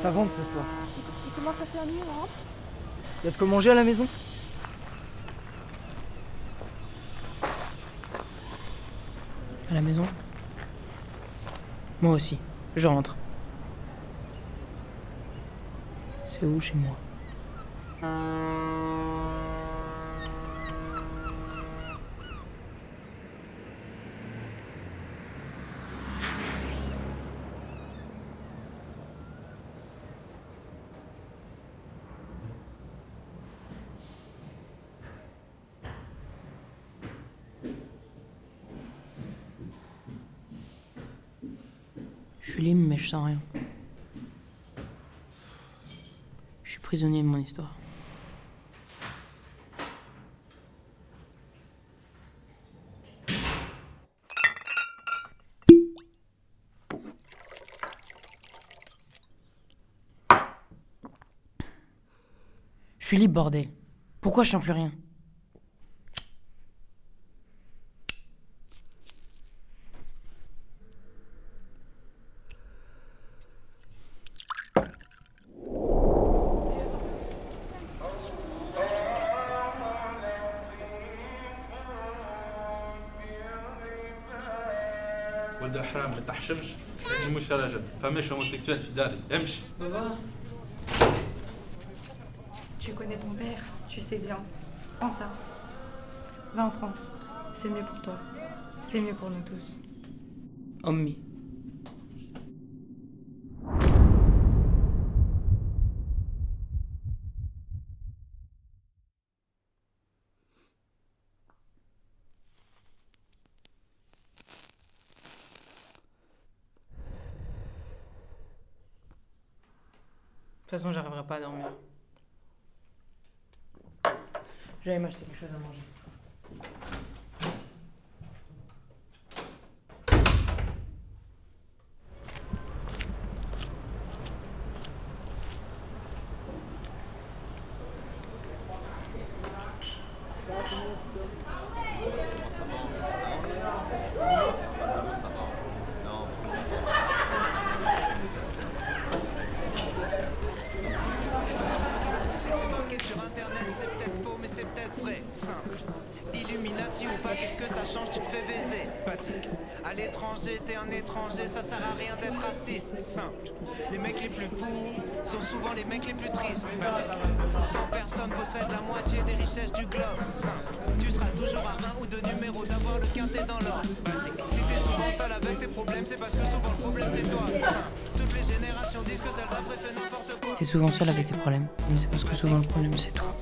Ça vente ce soir. Il commence à faire nuit, on rentre Y a de quoi manger à la maison À la maison Moi aussi. Je rentre. C'est où chez moi? Je suis libre, mais je sens rien. Je suis prisonnier de mon histoire. Je suis libre, bordel. Pourquoi je sens plus rien? ولد الحرام ما تحشمش هذه مش رجل فماش هوموسيكسوال في داري امشي Tu connais ton père, tu sais bien. Prends ça. Va en France. C'est mieux pour toi. C'est mieux pour nous tous. Ommi. Toute façon, j'arriverai pas à dormir. J'allais m'acheter quelque chose à manger. Si c'est marqué sur internet, c'est peut-être vrai. Simple. Illuminati ou pas, qu'est-ce que ça change? Tu te fais baiser. Basique. À l'étranger, t'es un étranger, ça sert à rien d'être raciste. Simple. Les mecs les plus fous sont souvent les mecs les plus tristes. Basique. 100 personnes possèdent la moitié des richesses du globe. Simple. Tu seras toujours à un ou deux numéros d'avoir le quintet dans l'ordre. Basique. Si t'es souvent seul avec tes problèmes, c'est parce que souvent le problème c'est toi. Simple. Toutes les générations disent que celle d'après fait n'importe quoi. Si t'es souvent seul avec tes problèmes, c'est parce que souvent le problème c'est toi.